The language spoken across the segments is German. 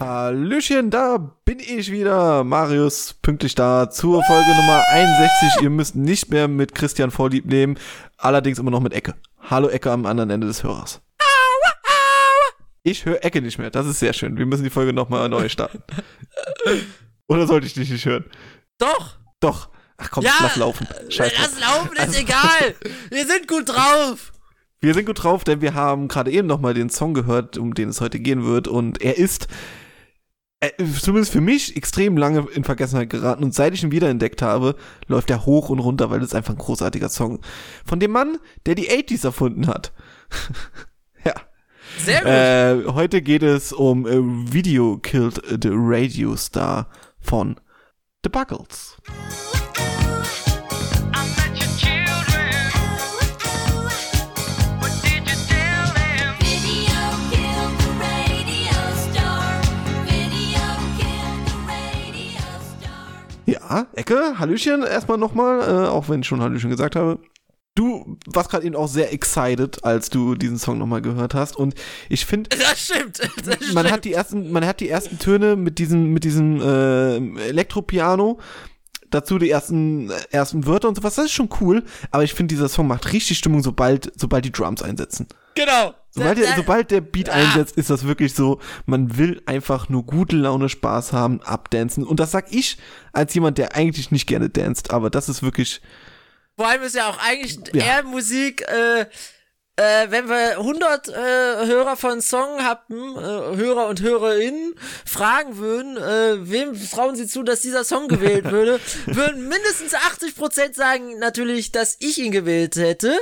Hallöchen, da bin ich wieder. Marius pünktlich da zur Folge Nummer 61. Ihr müsst nicht mehr mit Christian Vorlieb nehmen, allerdings immer noch mit Ecke. Hallo Ecke am anderen Ende des Hörers. Ich höre Ecke nicht mehr. Das ist sehr schön. Wir müssen die Folge nochmal neu starten. Oder sollte ich dich nicht hören? Doch. Doch. Ach komm, Ja, lass laufen. Scheiß drauf. Lass laufen, ist Also- egal. Wir sind gut drauf. Wir sind gut drauf, denn wir haben gerade eben nochmal den Song gehört, um den es heute gehen wird. Und er ist, äh, zumindest für mich, extrem lange in Vergessenheit geraten. Und seit ich ihn wiederentdeckt habe, läuft er hoch und runter, weil es einfach ein großartiger Song von dem Mann, der die 80s erfunden hat. Sehr gut. Äh, heute geht es um äh, Video Killed the Radio Star von The star. Ja, Ecke, Hallöchen erstmal nochmal, äh, auch wenn ich schon Hallöchen gesagt habe. Du warst gerade eben auch sehr excited, als du diesen Song nochmal gehört hast. Und ich finde, das stimmt. Das stimmt. man hat die ersten, man hat die ersten Töne mit diesem, mit diesem äh, Elektropiano. Dazu die ersten, äh, ersten Wörter und sowas. Das ist schon cool. Aber ich finde, dieser Song macht richtig Stimmung, sobald, sobald die Drums einsetzen. genau. Sobald der, da- sobald der Beat Ah. einsetzt, ist das wirklich so, man will einfach nur gute Laune, Spaß haben, abdancen. Und das sag ich als jemand, der eigentlich nicht gerne danst, aber das ist wirklich, Vor allem ist ja auch eigentlich Ja. eher Musik, äh, äh, wenn wir 100 äh, Hörer von Song hatten, äh, Hörer und Hörerinnen, fragen würden, äh, wem trauen sie zu, dass dieser Song gewählt würde, würden mindestens 80% sagen natürlich, dass ich ihn gewählt hätte,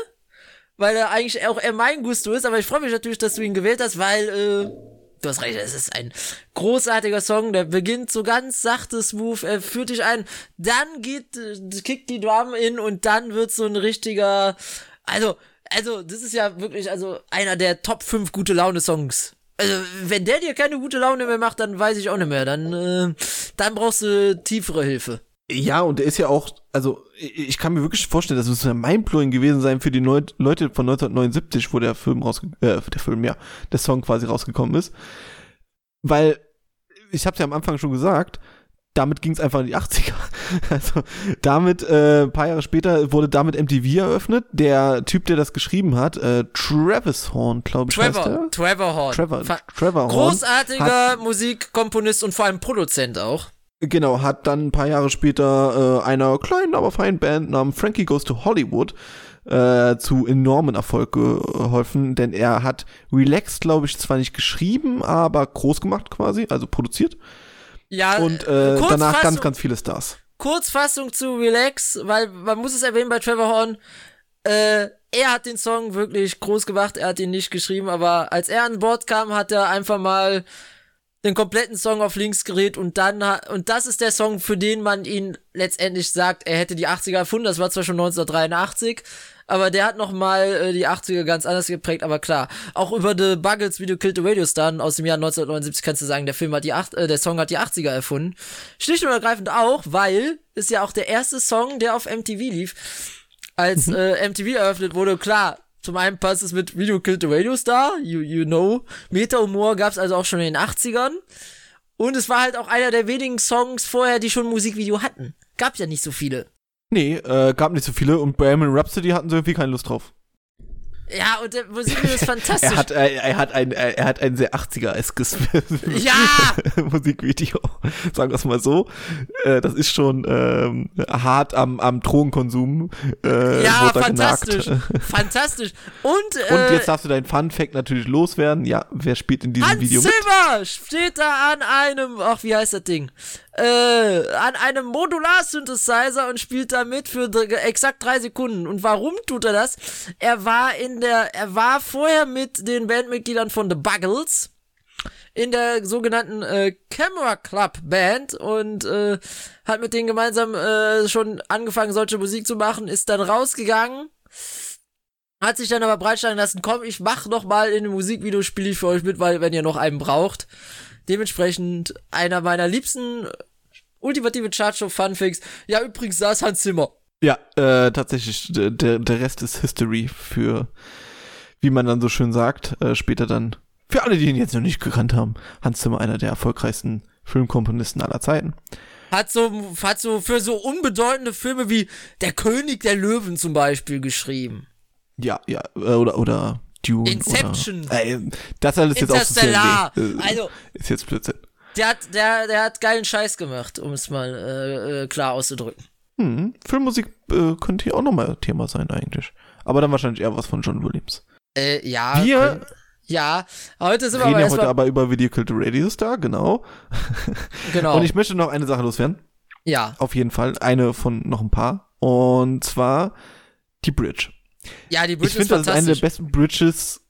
weil er eigentlich auch eher mein Gusto ist, aber ich freue mich natürlich, dass du ihn gewählt hast, weil, äh, Du hast recht, es ist ein großartiger Song, der beginnt so ganz sachte, smooth, er führt dich ein, dann geht, äh, kickt die Drum in und dann wird so ein richtiger, also, also, das ist ja wirklich, also, einer der Top 5 gute Laune Songs. Also, wenn der dir keine gute Laune mehr macht, dann weiß ich auch nicht mehr, dann, äh, dann brauchst du tiefere Hilfe. Ja, und der ist ja auch, also, ich kann mir wirklich vorstellen, das muss ja mindblowing gewesen sein für die Neu Leute von 1979, wo der Film rausge äh, der Film, ja, der Song quasi rausgekommen ist. Weil, ich hab's ja am Anfang schon gesagt, damit ging's einfach in die 80er. Also damit, äh, ein paar Jahre später wurde damit MTV eröffnet. Der Typ, der das geschrieben hat, äh, Travis Horn, glaube ich, heißt Trevor, der. Trevor Horn. Trevor, Fa- Trevor Horn. Großartiger Musikkomponist und vor allem Produzent auch. Genau, hat dann ein paar Jahre später äh, einer kleinen, aber feinen Band namens Frankie Goes to Hollywood äh, zu enormen Erfolg geholfen, denn er hat Relax, glaube ich, zwar nicht geschrieben, aber groß gemacht quasi, also produziert. Ja, Und äh, danach ganz, ganz viele Stars. Kurzfassung zu Relax, weil man muss es erwähnen bei Trevor Horn. Äh, er hat den Song wirklich groß gemacht, er hat ihn nicht geschrieben, aber als er an Bord kam, hat er einfach mal den kompletten Song auf links gerät und dann und das ist der Song, für den man ihn letztendlich sagt, er hätte die 80er erfunden. Das war zwar schon 1983, aber der hat noch mal äh, die 80er ganz anders geprägt. Aber klar, auch über The Buggles Video Killed the Radio Star aus dem Jahr 1979 kannst du sagen, der Film hat die acht, äh, der Song hat die 80er erfunden. Schlicht und ergreifend auch, weil ist ja auch der erste Song, der auf MTV lief, als äh, MTV eröffnet wurde. Klar, zum einen passt es mit Video Killed the Radio Star, you, you know. Meta-Humor gab's also auch schon in den 80ern. Und es war halt auch einer der wenigen Songs vorher, die schon ein Musikvideo hatten. Gab ja nicht so viele. Nee, äh, gab nicht so viele und Bohemian Rhapsody hatten sie irgendwie keine Lust drauf. Ja, und der Musikvideo ist fantastisch. Er hat, äh, er hat ein, äh, er hat ein sehr 80er-eskes Ja! Musikvideo, sagen wir es mal so. Äh, das ist schon ähm, hart am, am Drogenkonsum. Äh, ja, fantastisch. genagt. fantastisch. Und, äh, Und jetzt darfst du deinen Fun-Fact natürlich loswerden. Ja, wer spielt in diesem Hans Video mit? Zimmer steht da an einem, ach, wie heißt das Ding? Äh, an einem Modular-Synthesizer und spielt da mit für exakt drei Sekunden. Und warum tut er das? Er war in der, er war vorher mit den Bandmitgliedern von The Buggles in der sogenannten äh, Camera Club Band und äh, hat mit denen gemeinsam äh, schon angefangen, solche Musik zu machen, ist dann rausgegangen, hat sich dann aber breitsteigen lassen, komm, ich mach noch mal in einem Musikvideo, spiele ich für euch mit, weil wenn ihr noch einen braucht. Dementsprechend einer meiner liebsten ultimative Chartshow Funfix. Ja, übrigens saß Hans Zimmer. Ja, äh, tatsächlich, der, der der Rest ist History für, wie man dann so schön sagt, äh, später dann, für alle, die ihn jetzt noch nicht gekannt haben, Hans Zimmer, einer der erfolgreichsten Filmkomponisten aller Zeiten. Hat so, hat so für so unbedeutende Filme wie Der König der Löwen zum Beispiel geschrieben. Ja, ja, äh, oder, oder Dune. Inception. Oder, äh, das alles jetzt Interstellar. aufzuzählen, nee, Also, ist jetzt Blödsinn. der hat, der, der hat geilen Scheiß gemacht, um es mal äh, äh, klar auszudrücken. Hm, Filmmusik äh, könnte hier auch nochmal Thema sein eigentlich. Aber dann wahrscheinlich eher was von John Williams. Äh, ja. Wir können- ja, heute sind wir reden aber ja heute aber über Video Killed the Radio Star, genau. Genau. Und ich möchte noch eine Sache loswerden. ja. Auf jeden Fall. Eine von noch ein paar. Und zwar die Bridge. Ja, die Ich Bridge ist finde, das ist eine der besten Bridges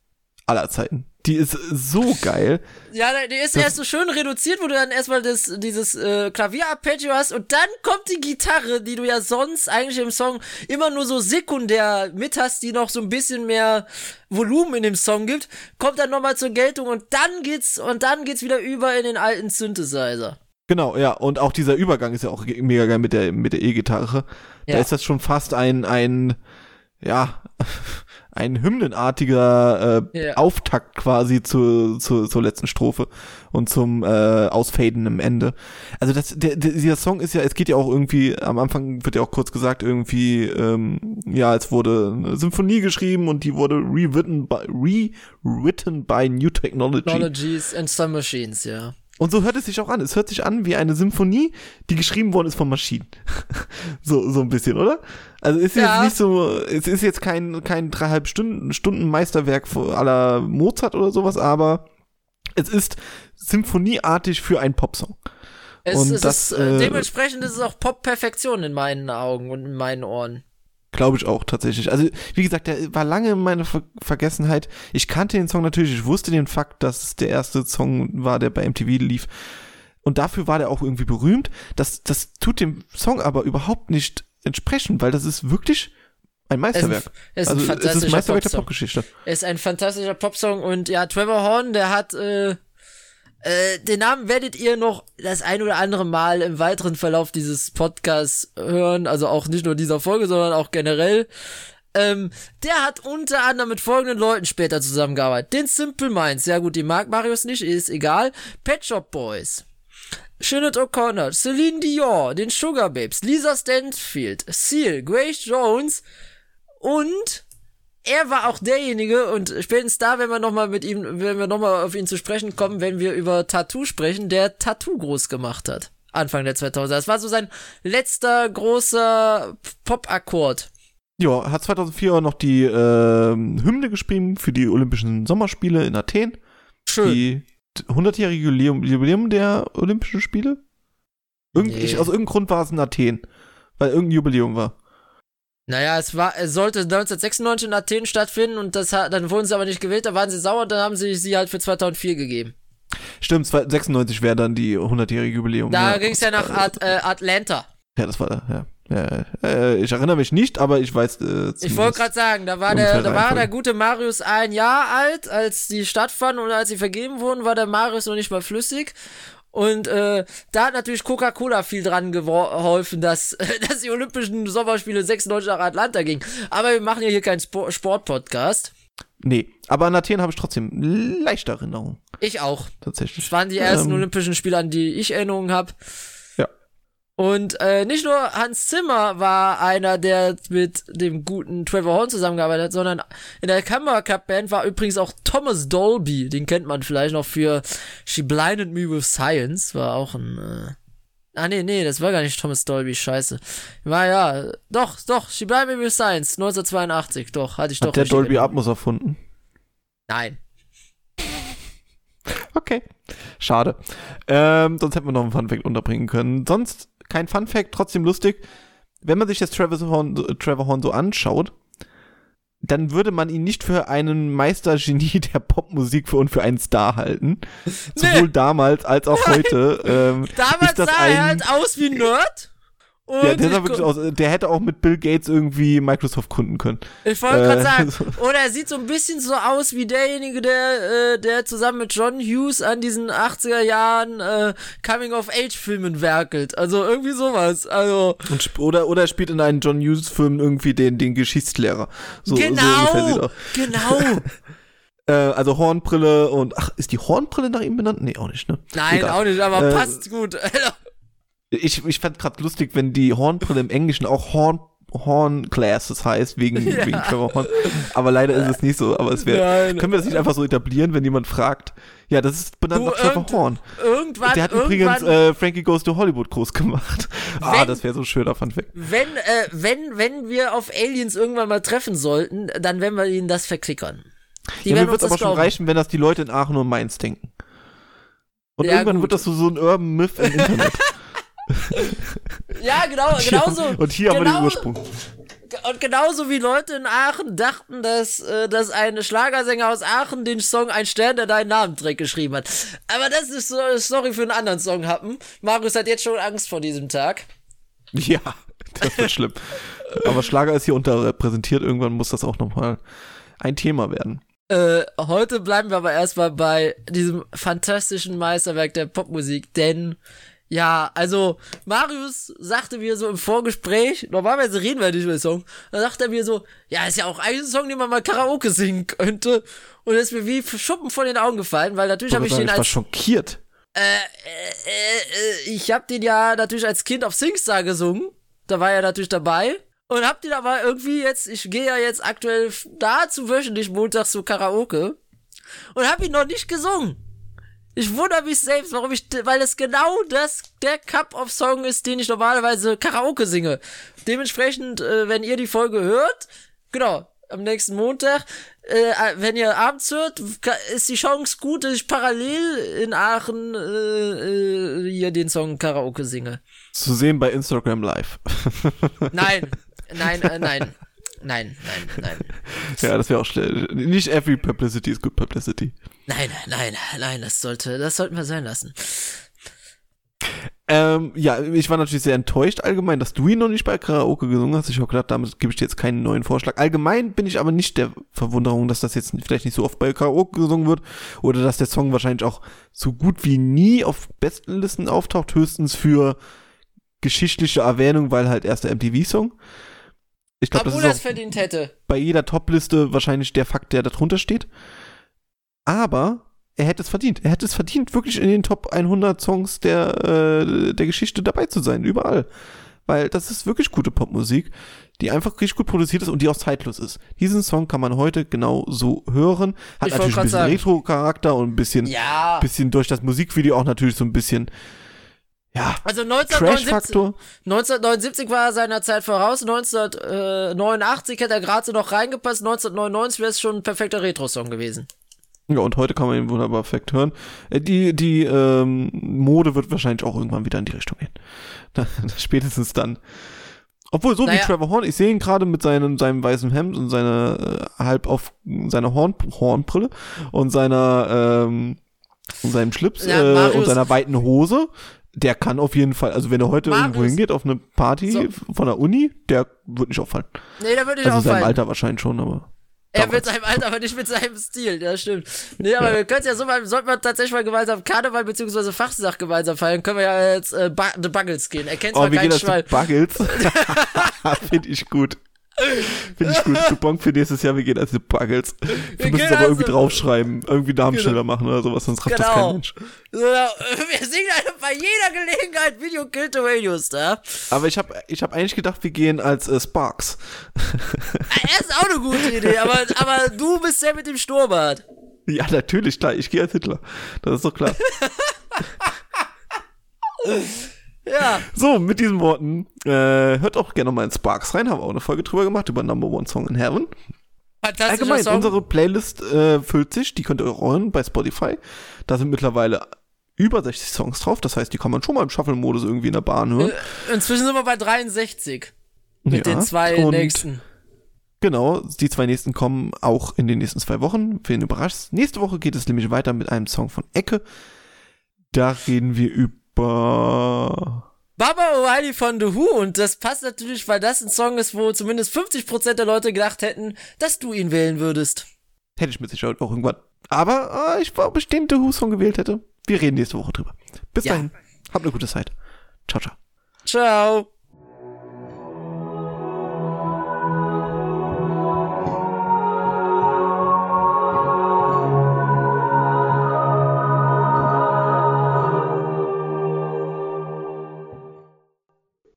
aller Zeiten. Die ist so geil. Ja, die ist erst so schön reduziert, wo du dann erstmal das, dieses äh, Klavierarpeggio hast und dann kommt die Gitarre, die du ja sonst eigentlich im Song immer nur so sekundär mit hast, die noch so ein bisschen mehr Volumen in dem Song gibt, kommt dann nochmal zur Geltung und dann geht's und dann geht's wieder über in den alten Synthesizer. Genau, ja. Und auch dieser Übergang ist ja auch mega geil mit der, mit der E-Gitarre. Da Ja. ist das schon fast ein, ein, ja, ein hymnenartiger äh, Ja. Auftakt quasi zu, zu, zur letzten Strophe und zum äh, Ausfaden am Ende. Also das, der, der, dieser Song ist ja, es geht ja auch irgendwie, am Anfang wird ja auch kurz gesagt, irgendwie, ähm, ja, es wurde eine Symphonie geschrieben und die wurde rewritten by, rewritten by New Technology. Technologies and Some Machines, ja. Und so hört es sich auch an. Es hört sich an wie eine Symphonie, die geschrieben worden ist von Maschinen. so, so ein bisschen, oder? Also ist Ja. jetzt nicht so, es ist jetzt kein, kein dreieinhalb Stunden, Stunden Meisterwerk aller Mozart oder sowas, aber es ist symphonieartig für einen Popsong. Es, Und es das, ist, äh, äh, dementsprechend ist es auch Pop-Perfektion in meinen Augen und in meinen Ohren. Glaube ich auch tatsächlich. Also, wie gesagt, der war lange in meiner Ver Vergessenheit. Ich kannte den Song natürlich, ich wusste den Fakt, dass es der erste Song war, der bei MTV lief. Und dafür war der auch irgendwie berühmt. Das, das tut dem Song aber überhaupt nicht entsprechen, weil das ist wirklich ein Meisterwerk. Es ist ein also, es ist fantastischer ein Meisterwerk der Popsong. Popgeschichte. Er ist ein fantastischer Popsong und ja, Trevor Horn, der hat, äh, äh, den Namen werdet ihr noch das ein oder andere Mal im weiteren Verlauf dieses Podcasts hören, also auch nicht nur dieser Folge, sondern auch generell. Ähm, der hat unter anderem mit folgenden Leuten später zusammengearbeitet. Den Simple Minds, ja gut, die mag Marius nicht, ist egal. Pet Shop Boys. Sinead O'Connor, Celine Dion, den Sugar Babes, Lisa Stanfield, Seal, Grace Jones und er war auch derjenige und spätestens da, wenn wir nochmal mit ihm, wenn wir nochmal auf ihn zu sprechen kommen, wenn wir über Tattoo sprechen, der Tattoo groß gemacht hat. Anfang der 2000er. Das war so sein letzter großer Pop-Akkord. Ja, hat 2004 auch noch die ähm, Hymne geschrieben für die Olympischen Sommerspiele in Athen. Schön. Die 100-jährige Jubiläum, Jubiläum der Olympischen Spiele? Irgend, Nee. ich, aus irgendeinem Grund war es in Athen, weil irgendein Jubiläum war. Naja, es war, es sollte 1996 in Athen stattfinden und das hat, dann wurden sie aber nicht gewählt, da waren sie sauer und dann haben sie sie halt für 2004 gegeben. Stimmt, 96 wäre dann die 100-jährige Jubiläum. Da ja. ging's ja nach At äh, Atlanta. Ja, das war, ja. ja äh, ich erinnere mich nicht, aber ich weiß. Äh, Ich wollte gerade sagen, da war der, da war der gute Marius ein Jahr alt, als die stattfanden und als sie vergeben wurden, war der Marius noch nicht mal flüssig. Und äh, da hat natürlich Coca-Cola viel dran geholfen, dass, dass die Olympischen Sommerspiele 96 nach Atlanta gingen. Aber wir machen ja hier keinen Spo Sport-Podcast. Nee, aber an Athen habe ich trotzdem leichte Erinnerungen, Ich auch. tatsächlich. Das waren die ersten Ähm, Olympischen Spiele, an die ich Erinnerungen habe. Und äh, nicht nur Hans Zimmer war einer, der mit dem guten Trevor Horn zusammengearbeitet hat, sondern in der Camera Cup Band war übrigens auch Thomas Dolby. Den kennt man vielleicht noch für She Blinded Me with Science. War auch ein. Äh Ah, nee, nee, das war gar nicht Thomas Dolby, scheiße. War ja, doch, doch, She Blinded Me with Science, 1982, doch, hatte ich doch. Hat der Dolby Atmos erfunden? Nein. Okay. Schade. Ähm, sonst hätten wir noch einen Funfact unterbringen können. Sonst kein Funfact, trotzdem lustig. Wenn man sich das Trevor Horn, Trevor Horn so anschaut, dann würde man ihn nicht für einen Meistergenie der Popmusik für und für einen Star halten. Sowohl damals als auch heute. Ähm, Damals sah ein, er halt aus wie ein Nerd. Und Ja, der sah wirklich aus, der hätte auch mit Bill Gates irgendwie Microsoft gründen können. Ich wollte gerade Äh, sagen, so. oder er sieht so ein bisschen so aus wie derjenige, der, äh, der zusammen mit John Hughes an diesen 80er Jahren äh, Coming-of-Age-Filmen werkelt. Also irgendwie sowas. Also, Und, oder, oder er spielt in einem John Hughes-Film irgendwie den, den Geschichtslehrer. So, so genau, aus. genau. Äh, also Hornbrille und, ach, ist die Hornbrille nach ihm benannt? Nee, auch nicht, ne? Nein, Egal. auch nicht, aber Äh, passt gut. Ich, ich fand gerade lustig, wenn die Hornbrille im Englischen auch Horn, Horn Glasses heißt, wegen, Ja. wegen Trevor Horn. Aber leider ist es nicht so, aber es wäre, können wir das nicht einfach so etablieren, wenn jemand fragt? Ja, das ist benannt Du, nach Trevor irgend- Horn. irgendwann, Der hat übrigens äh, Frankie Goes to Hollywood groß gemacht. ah, Wenn- das wäre so ein schöner Funfact. wenn, äh, wenn, wenn wir auf Aliens irgendwann mal treffen sollten, dann werden wir ihnen das verklickern. Die Ja, mir wird aber schon glauben. reichen, wenn das die Leute in Aachen und Mainz denken. Und Ja, irgendwann gut. wird das so, so ein Urban Myth im Internet. Ja, genau, genauso. und hier haben wir den genau- Ursprung. Und genauso wie Leute in Aachen dachten, dass, äh, dass ein Schlagersänger aus Aachen den Song Ein Stern, der deinen Namen trägt, geschrieben hat. Aber das ist so eine Story für einen anderen Song happen. Marius hat jetzt schon Angst vor diesem Tag. Ja, das wird schlimm. Aber Schlager ist hier unterrepräsentiert. Irgendwann muss das auch nochmal ein Thema werden. Äh, heute bleiben wir aber erstmal bei diesem fantastischen Meisterwerk der Popmusik, denn ja, also Marius sagte mir so im Vorgespräch, normalerweise reden wir nicht über den Song, da sagt er mir so, ja, ist ja auch ein Song, den man mal Karaoke singen könnte. Und ist mir wie Schuppen von den Augen gefallen, weil natürlich habe ich den ich war als schockiert. äh, äh, äh, ich hab den ja natürlich als Kind auf Singstar gesungen. Da war er natürlich dabei. Und hab den aber irgendwie jetzt, ich gehe ja jetzt aktuell nahezu wöchentlich montags zu Karaoke. Und hab ihn noch nicht gesungen. Ich wundere mich selbst, warum ich, weil es genau das, der Cup of Song ist, den ich normalerweise Karaoke singe. Dementsprechend, äh, wenn ihr die Folge hört, genau, am nächsten Montag, äh, wenn ihr abends hört, ist die Chance gut, dass ich parallel in Aachen äh, äh, hier den Song Karaoke singe. Zu sehen bei Instagram Live. Nein, nein, äh, nein, nein, nein, nein. ja, das wäre auch schnell. Nicht every publicity is good publicity. Nein, nein, nein, das sollte, das sollten wir sein lassen. Ähm, ja, ich war natürlich sehr enttäuscht allgemein, dass du ihn noch nicht bei Karaoke gesungen hast. Ich habe gedacht, damit gebe ich dir jetzt keinen neuen Vorschlag. Allgemein bin ich aber nicht der Verwunderung, dass das jetzt vielleicht nicht so oft bei Karaoke gesungen wird oder dass der Song wahrscheinlich auch so gut wie nie auf besten Listen auftaucht, höchstens für geschichtliche Erwähnung, weil halt erst der MTV-Song. Ich glaube, das ist auch verdient hätte. bei jeder Top-Liste wahrscheinlich der Fakt, der da drunter steht. Aber er hätte es verdient. Er hätte es verdient, wirklich in den Top 100 Songs der, äh, der Geschichte dabei zu sein, überall. Weil das ist wirklich gute Popmusik, die einfach richtig gut produziert ist und die auch zeitlos ist. Diesen Song kann man heute genau so hören. Hat Ich natürlich ein bisschen. Retro-Charakter und ein bisschen, Ja. bisschen durch das Musikvideo auch natürlich so ein bisschen, ja, Also 1979, Trash-Faktor. 1979 war er seiner Zeit voraus, 1989 hätte er gerade so noch reingepasst, 1999 wäre es schon ein perfekter Retro-Song gewesen. Ja, und heute kann man ihn wunderbar perfekt hören. Äh, Die, die ähm, Mode wird wahrscheinlich auch irgendwann wieder in die Richtung gehen. Da, spätestens dann. Obwohl, so Naja. wie Trevor Horn, ich sehe ihn gerade mit seinem, seinem weißen Hemd und seiner äh, halb auf seiner Horn, Hornbrille und seiner ähm, und seinem Schlips Ja, äh, und seiner weiten Hose. Der kann auf jeden Fall, also wenn er heute Marius- irgendwo hingeht auf eine Party So. von der Uni, der wird nicht auffallen. Nee, da würde ich Also in seinem auffallen. Alter wahrscheinlich schon, aber. Er mit seinem Alter, aber nicht mit seinem Stil, ja stimmt. Nee, aber wir können ja so mal, sollten wir tatsächlich mal gemeinsam Karneval bzw. Fachsach gemeinsam feiern, können wir ja jetzt äh, ba The Buggles gehen. Er kennt Oh, keinen als Schwein. Buggles. Finde ich gut. Finde ich gut. Coupon für nächstes Jahr, wir gehen als die Buggles. Wir Wir müssen es aber irgendwie draufschreiben. Irgendwie Namensschilder machen oder sowas, sonst rafft das Genau. kein Mensch. So, wir singen eine, bei jeder Gelegenheit Video Kill the Radio Star. Aber ich habe ich hab eigentlich gedacht, wir gehen als äh, Sparks. Er ist auch eine gute Idee, aber, aber du bist der mit dem Sturmbart. Ja, natürlich, klar. Ich gehe als Hitler. Das ist doch klar. Ja, so, mit diesen Worten, äh, hört auch gerne mal in Sparks rein. Haben wir auch eine Folge drüber gemacht, über Number One Song in Heaven. Allgemein, Song. unsere Playlist äh, füllt sich, die könnt ihr auch hören bei Spotify. Da sind mittlerweile über 60 Songs drauf, das heißt, die kann man schon mal im Shuffle-Modus irgendwie in der Bahn hören. Inzwischen sind wir bei 63. Mit Ja, den zwei nächsten. Genau, die zwei nächsten kommen auch in den nächsten zwei Wochen. Wen überrascht. Nächste Woche geht es nämlich weiter mit einem Song von Ecke. Da reden wir über Baba O'Reilly von The Who und das passt natürlich, weil das ein Song ist, wo zumindest 50% der Leute gedacht hätten, dass du ihn wählen würdest. Hätte ich mit Sicherheit auch irgendwann. Aber äh, ich war bestimmt der Who-Song gewählt hätte. Wir reden nächste Woche drüber. Bis Ja. dahin. Habt eine gute Zeit. Ciao, ciao. Ciao.